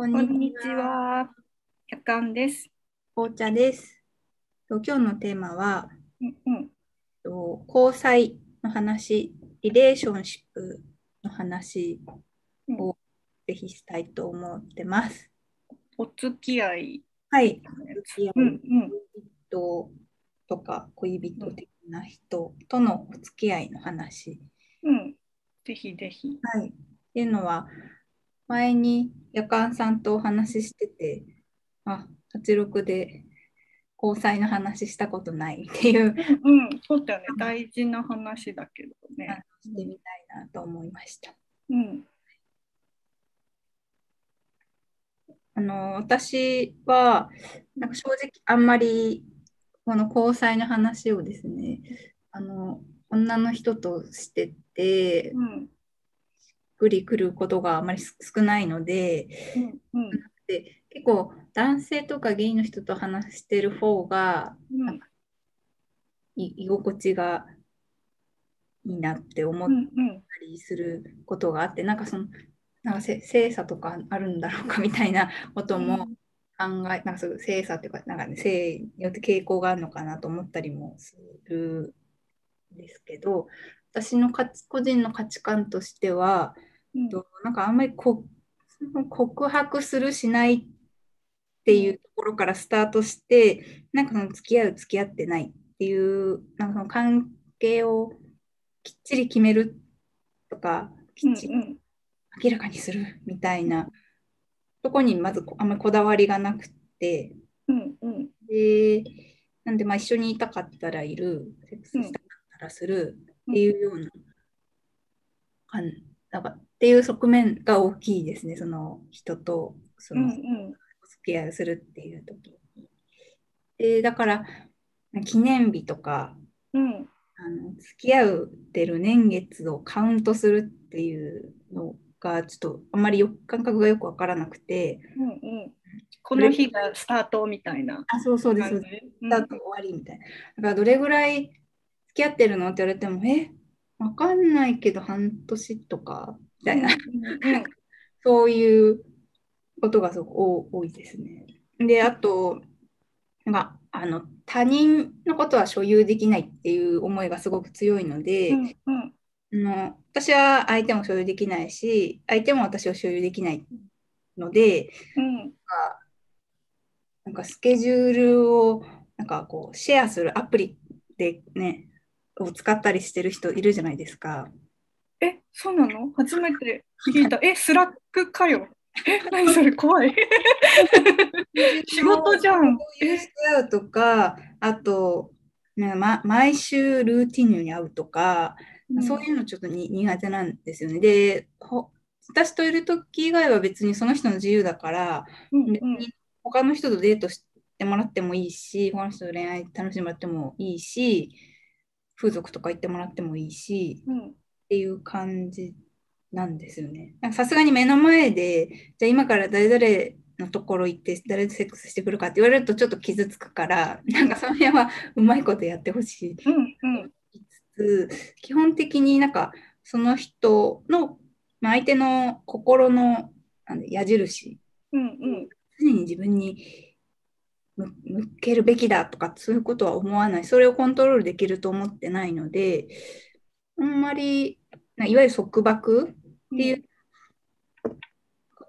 こんにちは。夜間です。紅茶です。と今日のテーマは、うんうん。と交際の話、リレーションシップの話をぜひしたいと思ってます。お付き合いはい。のやつ付き合いうんうん。人とか恋人的な人とのお付き合いの話。うん。ぜひぜひ。はい。っていうのは、前に夜間さんとお話ししてて、あ、86で交際の話したことないっていううんうん。そうだよね。大事な話だけどね。してみたいなと思いました。うん。あの私はなんか正直あんまりこの交際の話をですねあの女の人としててうん。くりくることがあまりす少ないのでうんうん。で結構男性とかゲイの人と話してる方がうんい居心地がいいなって思っうんうん。たりすることがあってなんかそのなんかせ性差とかあるんだろうかみたいなことも考え、なんかそ性差っていうか、なんかね、性によって傾向があるのかなと思ったりもするんですけど、私の個人の価値観としては、うん。となんかあんまりこ告白するしないっていうところからスタートして、なんかその付き合う、付き合ってないっていう、なんかその関係をきっちり決めるとか、きっちりうん明らかにするみたいなとこにまずこあんまりこだわりがなくて、うんうん。で、なんでまあ一緒にいたかったらいる、セックスしたかったらするっていうような感なんかっていう側面が大きいですね、その人とそうんのお付き合いをするっていう時に。で、だから記念日とかうん。あの付き合ってる年月をカウントするっていうのがちょっとあんまりよ感覚がよくわからなくて、うんうん。この日がスタートみたいなあ、そうそうです、そう感ですじ。スタート終わりみたいな。だからどれぐらい付き合ってるのって言われても、え、わかんないけど半年とかみたいな、うんそういうことがすごく多多いですね。で、あと、なんかあの他人のことは所有できないっていう思いがすごく強いので、うんうん。あの私は相手も所有できないし、相手も私を所有できないので、うんなんかスケジュールをなんかこうシェアするアプリでね、を使ったりしてる人いるじゃないですか。え、そうなの？初めて聞いた。え、 Slack かよ。え、何それ？怖い。仕事じゃん。共有し合うとか、あと、ねま、毎週ルーティンに会うとか、そういうのちょっとに苦手なんですよね。で、ほ私といる時以外は別にその人の自由だから、うん別に他の人とデートしてもらってもいいし、他の人と恋愛楽しんでもらってもいいし、風俗とか行ってもらってもいいし、うんっていう感じなんですよね。さすがに目の前で、じゃあ今から誰々のところ行って、誰とセックスしてくるかって言われるとちょっと傷つくから、なんかその辺はうまいことやってほしい。うんうん基本的になんかその人の、まあ、相手の心の矢印うんうん常に自分に向向けるべきだとかそういうことは思わないそれをコントロールできると思ってないのであんまりないわゆる束縛っていう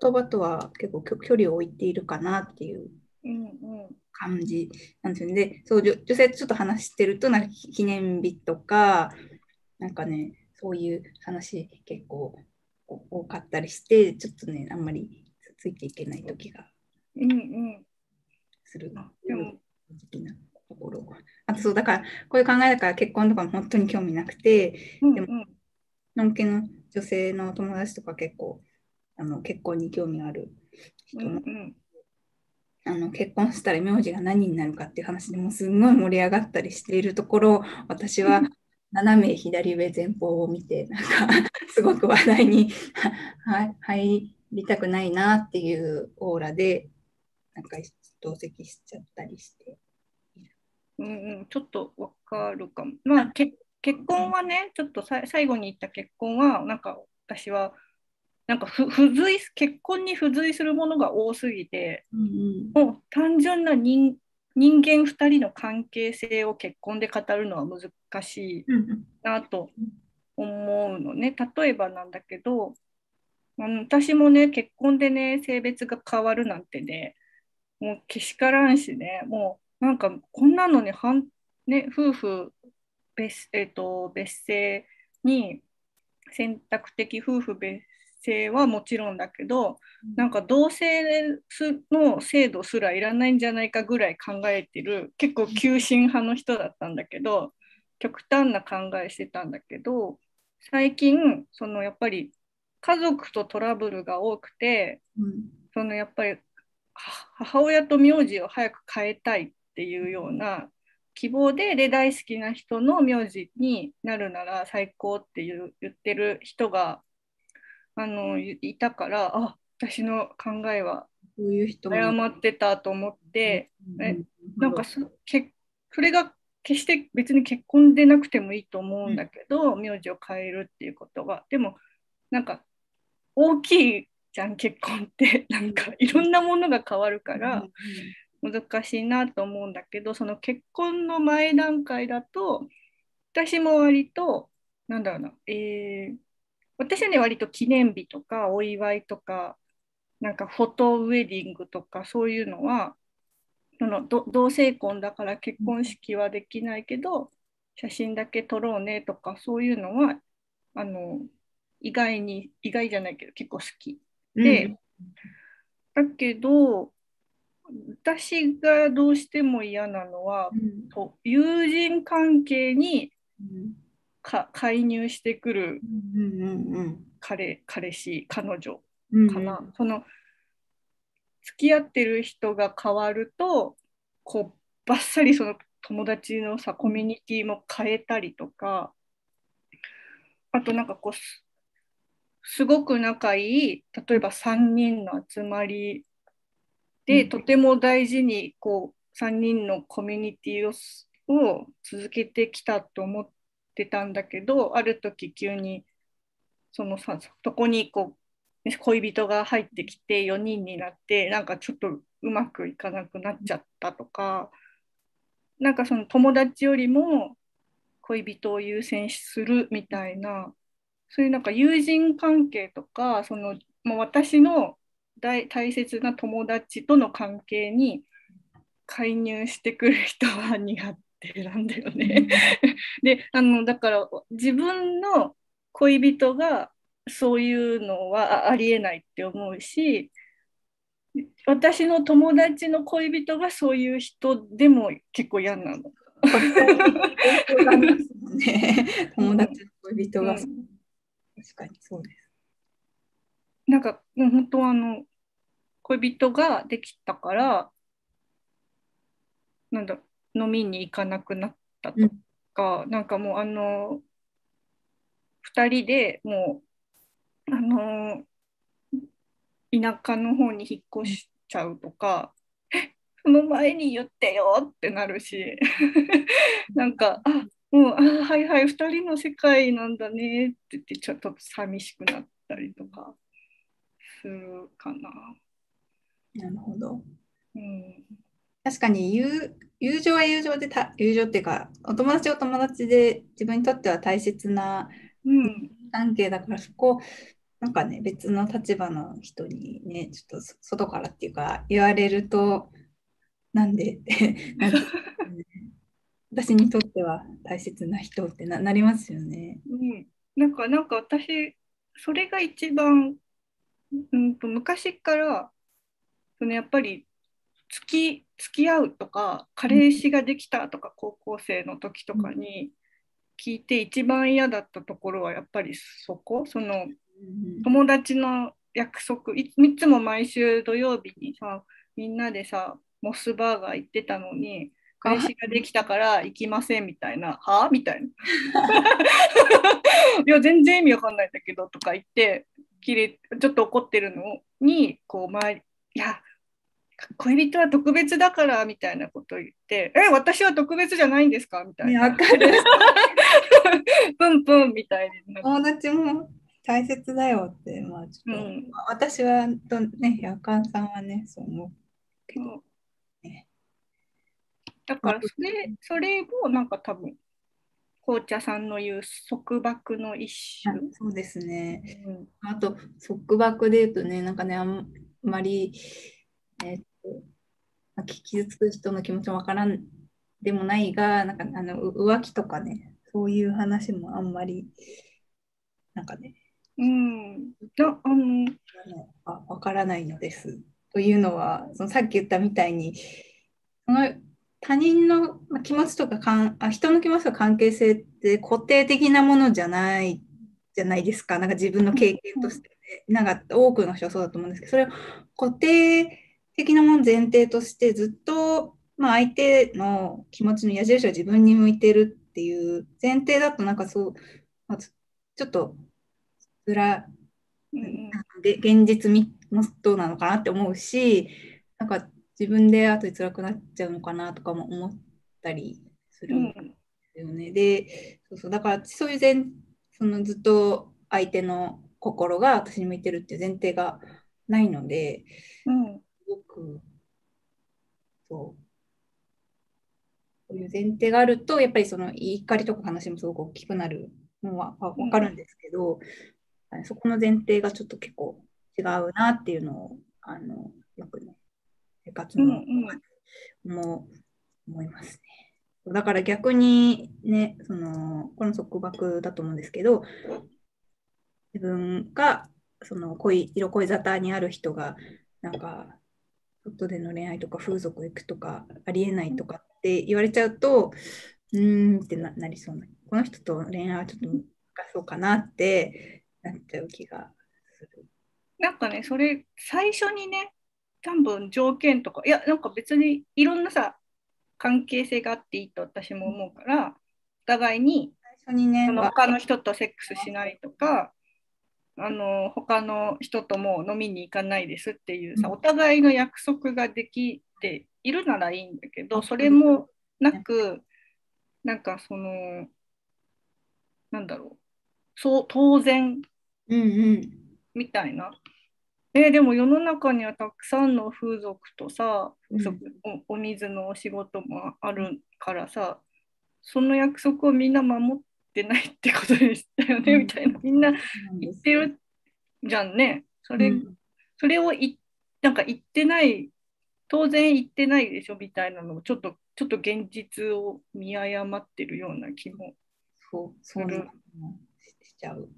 言葉とは結構距距離を置いているかなっていううんうん感じなんですよね。で、そう女女性とちょっと話してると、なんか記念日とか、なんかね、そういう話結構お多かったりして、ちょっとね、あんまりついていけない時がうんうんするでところ。あとそう、だから、こういう考えだから結婚とかも本当に興味なくて、でうんうんのんけの女性の友達とか結構、あの結婚に興味ある人もうんうんあの結婚したら名字が何になるかっていう話でもうすんごい盛り上がったりしているところを私は 斜め左上前方を見てなんかすごく話題には入りたくないなっていうオーラでなんか同席しちゃったりして。うんうんちょっとわかるかも。まあけ結婚はねちょっとさ最後に言った結婚はなんか私はなんか不付随結婚に付随するものが多すぎて、うんもう単純な人人間2人の関係性を結婚で語るのは難しいうんなと思うのね。例えばなんだけど、私もね、結婚でね、性別が変わるなんてね、もうけしからんしね、もうなんかこんなのに反、ね、夫婦別,、えー、と別姓に選択的夫婦別姓はもちろんだけど、なんか同性の制度すらいらないんじゃないかぐらい考えてる結構急進派の人だったんだけど極端な考えしてたんだけど最近そのやっぱり家族とトラブルが多くてうん。そのやっぱりは母親と名字を早く変えたいっていうような希望でで大好きな人の名字になるなら最高っていう言ってる人があのいいたからあ私の考えはそういう人も誤ってたと思って、うんえなんかそけそれが決して別に結婚でなくてもいいと思うんだけど、名字を変えるっていうことが。でもなんか大きいじゃん結婚って。なんかいろんなものが変わるから難しいなと思うんだけどその結婚の前段階だと私も割となんだろうな、えー私はね割と記念日とかお祝いとかなんかフォトウェディングとかそういうのはそのど同性婚だから結婚式はできないけど写真だけ撮ろうねとかそういうのはあの意外に意外じゃないけど結構好き。で、だけど私がどうしても嫌なのはうん。と友人関係にうん。か介入してくるうんうんうん彼彼氏彼女うんかな、その付き合ってる人が変わるとこうバッサリその友達のさコミュニティも変えたりとかあとなんかこうすすごく仲いい例えば3人の集まりで、うん。とても大事にこう3人のコミュニティをすを続けてきたと思ってたんだけどある時急にそのさそこにこうね恋人が入ってきて4人になってなんかちょっとうまくいかなくなっちゃったとかなんかその友達よりも恋人を優先するみたいなそういうなんか友人関係とかそのもう私の大大切な友達との関係に介入してくる人は苦手なんだよね。であのだから自分の恋人がそういうのはありえないって思うし私の友達の恋人がそういう人でも結構嫌なの。ね、友達の恋人が、うん確かにそうです。なんかもう本当あの恋人ができたからなんだ飲みに行かなくなったとか、なんかもうあの2人でもうあの田舎の方に引っ越しちゃうとか、え その前に言ってよってなるし なんかあもうあはいはい2人の世界なんだねって言ってちょっと寂しくなったりとかするかな。なるほど。うん確かに友友情は友情でた友情っていうかお友達はお友達で自分にとっては大切なうん関係だからそこなんかね別の立場の人にねちょっとそ外からっていうか言われるとなんでって なんかね私にとっては大切な人ってななりますよね。うん、なんかなんか私それが一番、うん、と昔からそのやっぱり付き付き合うとか彼氏ができたとか高校生の時とかに聞いて一番嫌だったところはやっぱりそこ。そのうん。友達の約束いいつも毎週土曜日にさみんなでさモスバーガー行ってたのに彼氏ができたから行きませんみたいな。は？あみたいな。いや全然意味わかんないんだけどとか言ってきれちょっと怒ってるのにこう周りいや恋人は特別だからみたいなことを言ってえ私は特別じゃないんですか？みたいねなわかる。プンプンみたいにな。友達も大切だよって、まあちょっと、うん。まあ私はとね、やかんさんはね、そう思うけど、ねだからそれそれもなんか多分紅茶さんの言う束縛の一種。そうですね。うん。あと、束縛で言うとね、なんかね、あんまり、えっと、まあき傷つく人の気持ちもわからんでもないが、なんかあのう浮気とかね、そういう話もあんまり、なんかね、うん、なあのあのあわからないのです。というのは、そのさっき言ったみたいに、その他人のまあ気持ちとかかんあ、人の気持ちとか関係性って固定的なものじゃないじゃないですか。なんか自分の経験として、ね、なんか多くの人はそうだと思うんですけど、それを固定的なもの前提としてずっと、まあ、相手の気持ちの矢印は自分に向いてるっていう前提だとなんかそう、まあちょっとつらうんで現実みもどうなのかなって思うし、なんか自分で後で辛くなっちゃうのかなとかも思ったりするうん。んですよね。で、そうそう、だからそういう前、そのずっと相手の心が私に向いてるっていう前提がないので、うん。すごく、そう、そういう前提があると、やっぱりその怒りとか話もすごく大きくなるのはわわかるんですけど、はいそこの前提がちょっと結構違うなっていうのを、あの、よくね、生活うんの思う思いますね。だから逆にね、その、この束縛だと思うんですけど、自分がその恋、色恋沙汰にある人が、なんか、外での恋愛とか風俗行くとかありえないとかって言われちゃうと、うーんってななりそうな。この人と恋愛はちょっと難しそうかなってなっちゃう気がする。なんかねそれ最初にね多分条件とかいやなんか別にいろんなさ関係性があっていいと私も思うからお互いに最初にね、そのわ他の人とセックスしないとかあの他の人とも飲みに行かないですっていうさうんお互いの約束ができているならいいんだけどそれもなくなんかそのなんだろうそう当然うんうん。みたいな。えーでも世の中にはたくさんの風俗とさ、うん風俗おお水のお仕事もあるからさ、その約束をみんな守ってないってことでしたよね、うんみたいな。みんな言ってるじゃんね。それ,、うんそれをいなんか言ってない、当然言ってないでしょみたいなのをちょっとちょっと現実を見誤ってるような気も。そう、そうなのししちゃう。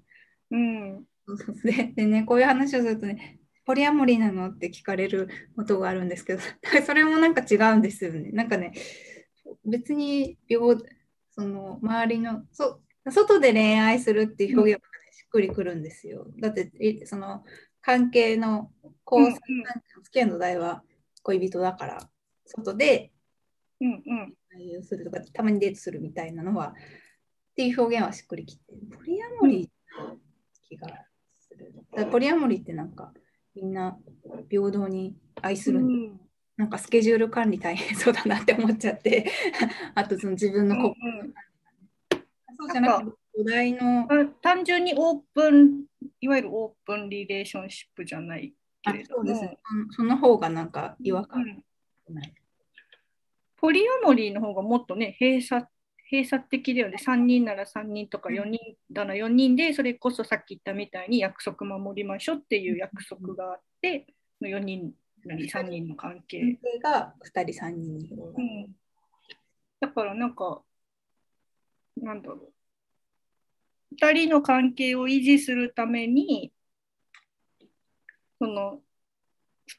うん。で でね、こういう話をするとね、ポリアモリーなのって聞かれることがあるんですけど、それもなんか違うんですよね。なんかね、別に平その周りのそ、外で恋愛するっていう表現は、しっくりくるんですよ。だって、その関係の交際関係の付き合いの代は？恋人だから、外でうんうん。愛をするとか、たまにデートするみたいなのは、っていう表現はしっくりきて。ポリアモリーの気がする。ポリアモリーってなんか、みんな平等に愛する、うんなんかスケジュール管理大変そうだなって思っちゃって、あとその自分の心、うんうん。そうじゃなくて、土台の、あ単純にオープン、いわゆるオープンリレーションシップじゃないけあれども、そうですね、その方がなんか違和感。うんない。ポリアモリーの方がもっとね、閉鎖閉鎖的だよね。3人なら3人とか4人なら4人で、それこそさっき言ったみたいに約束守りましょうっていう約束があって、4人3人の関係。関係が2人、3人に広がる。うん、だからなんか、なんだろう。2人の関係を維持するために、その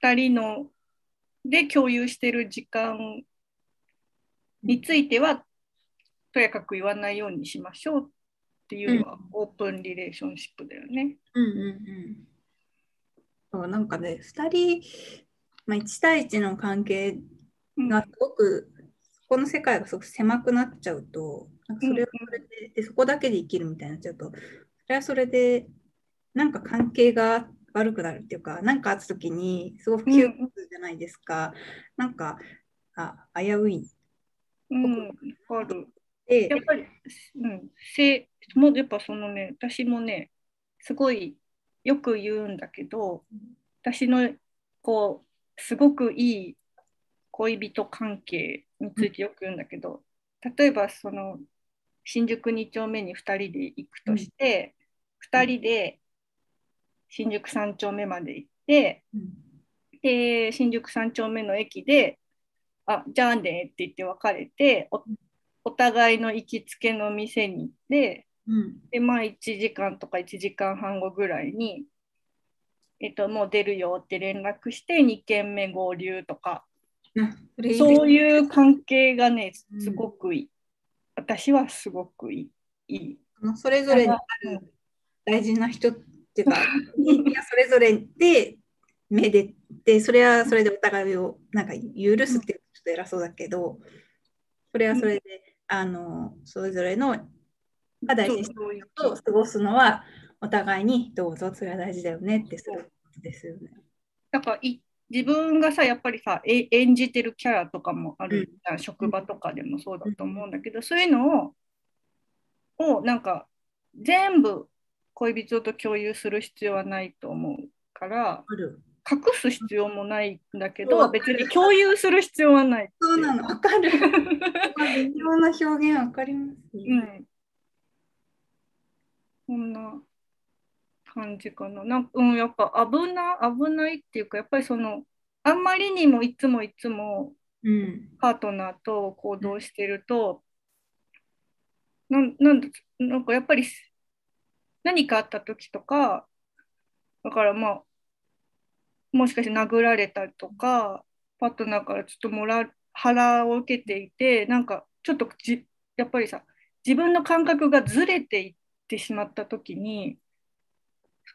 2人ので共有してる時間については、とやかく言わないようにしましょうっていうのは、オープンリレーションシップだよね。うんうんうん。なんかね、2人、まあ、1対1の関係うんがすごく、この世界がすごく狭くなっちゃうと、なんかそれはそれでで、そこだけで生きるみたいになっちゃうと、それはそれで、なんか関係が悪くなるっていうか、なんかあった時に、すごく窮屈じゃないですか。なんか、あ、危うい。うん、ある。でやっぱり、うん、せもうやっぱそのね、私もね、すごいよく言うんだけど私のこうすごくいい恋人関係についてよく言うんだけど例えばその新宿2丁目に2人で行くとして、うん、2人で新宿3丁目まで行って、うん、で新宿3丁目の駅で「あじゃあね」って言って別れておお互いの行きつけの店に行って、うん、でまあ1時間とか1時間半後ぐらいに、えっと、もう出るよって連絡して2軒目合流とか、そういう関係がねすごくいい、私はすごくいい。それぞれにある大事な人っていうか、それぞれでめでて、それはそれでお互いをなんか許すってちょっと偉そうだけど、それはそれで、あのそれぞれのが大事にと過ごすのは、お互いにどうぞ、それは大事だよねってすることですよね。だからい自分がさやっぱりさ演じてるキャラとかもある、うん、職場とかでもそうだと思うんだけど、そういうのををなんか全部恋人と共有する必要はないと思うから隠す必要もないんだけど別に共有する必要はないそうなの分かる。微妙な表現分かります、ね、うん。こんな感じかな。なんうん、やっぱ危な危ないっていうか、やっぱりその、あんまりにもいつもいつもパートナーと行動してると、うん、なんなんかやっぱり何かあった時とか、だからまあ、もしかして殴られたりとか、パートナーからちょっともら腹を受けていて、なんかちょっとじやっぱりさ、自分の感覚がずれていってしまった時に、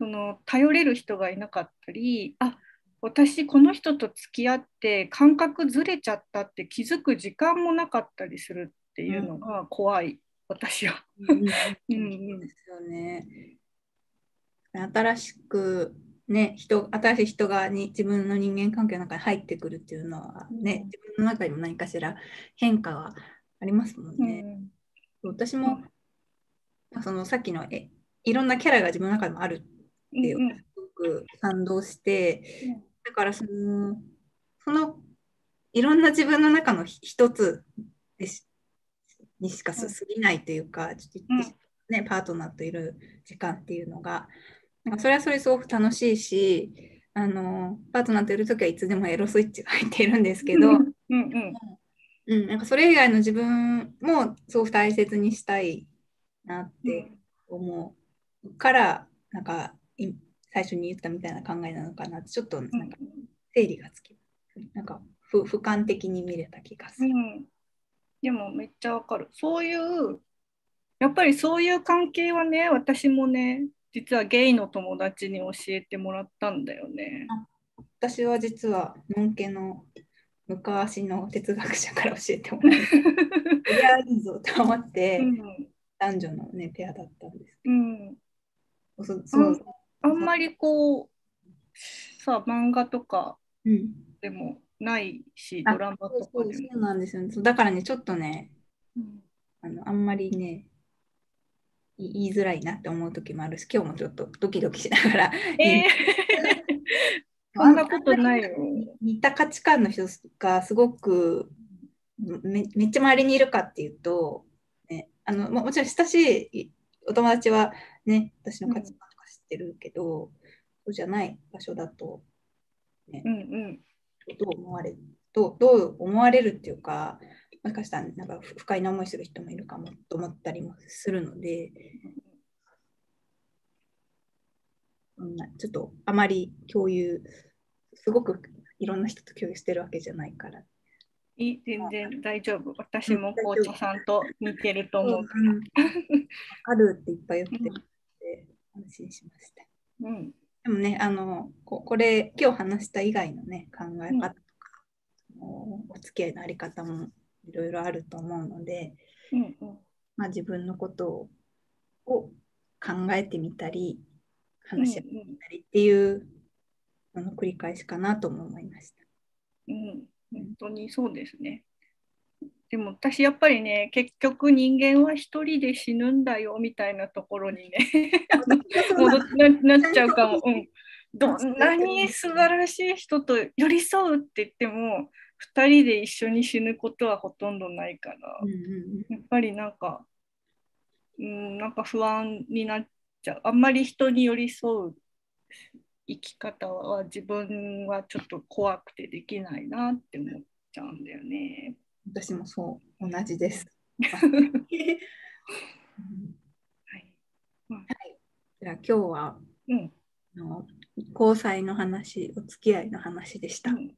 その頼れる人がいなかったりあ私この人と付き合って感覚ずれちゃったって気づく時間もなかったりするっていうのが怖い、うん、私は。うんですよね。新しくね、人新しい人がに自分の人間関係の中に入ってくるっていうのはね、自分の中にも何かしら変化はありますもんね。うん、私も、そのさっきのえいろんなキャラが自分の中でもあるってすごく賛同して、うん、だからそのそのいろんな自分の中の一つでしにしか過ぎないというか、ちょっとね、パートナーといる時間っていうのが。なんかそれはそれすごく楽しいしあのパートナーといる時はいつでもエロスイッチが入っているんですけど、うんうんうん、なんかそれ以外の自分もすごく大切にしたいなって思うからなんか最初に言ったみたいな考えなのかなちょっとなんか整理がつきなんかふ俯瞰的に見れた気がする、うん、でもめっちゃわかる。そういうやっぱりそういう関係はね私もね実はゲイの友達に教えてもらったんだよね。私は実はのんけの昔の哲学者から教えてもらった。ペアリゾと思って、うん、男女のねペアだったんですけど、うん、そうそうあんまりこうさ漫画とかでもないし、うん、ドラマとかでも。そうなんですよね。だからねちょっとね、うん、あのあんまりね言いづらいなって思う時もあるし今日もちょっとドキドキしながら、えー、そんなことないよ。似た価値観の人がすごくめめっちゃ周りにいるかっていうと、ね、あのもちろん親しいお友達はね私の価値観ってるけど、そうじゃない場所だと、ね、うんうん、どう思われるどうどう思われるっていうか、もしかしたらなんか不快な思いする人もいるかもと思ったりもするので、そんなちょっとあまり共有、すごくいろんな人と共有してるわけじゃないから。いい全然大丈夫。私も紅茶さんと似てると思うから。あるっていっぱい言ってる安心しました。うん、でもねあのここれ今日話した以外のね考え方とか、うん、お付き合いのあり方もいろいろあると思うので、うんうん、まあ、自分のことを考えてみたり話し合ってみたりっていう、うんうん、の繰り返しかなとも思いました。うん、本当にそうですね。でも私やっぱりね結局人間は一人で死ぬんだよみたいなところにね。戻ななっちゃうかも、うん、どんなに素晴らしい人と寄り添うって言っても2人で一緒に死ぬことはほとんどないから、うんうん。やっぱりなんか、うん、なんか不安になっちゃう。あんまり人に寄り添う生き方は自分はちょっと怖くてできないなって思っちゃうんだよね。私もそう同じです。はいうんはい、じゃあ今日はうんあの交際の話、お付き合いの話でした。うん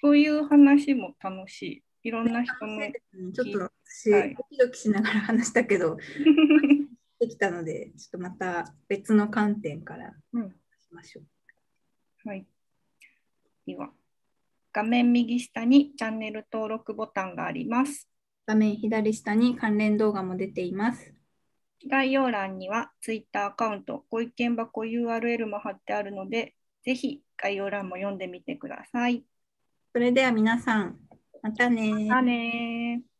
そういう話も楽しい。いろんな人の。うんちょっと私、はいドキドキしながら話したけど、できたので、ちょっとまた別の観点からうんしましょう。はい。では、画面右下にチャンネル登録ボタンがあります。画面左下に関連動画も出ています。概要欄には Twitter アカウント、ご意見箱 URL も貼ってあるので、ぜひ概要欄も読んでみてください。それでは皆さん、またねまたねー。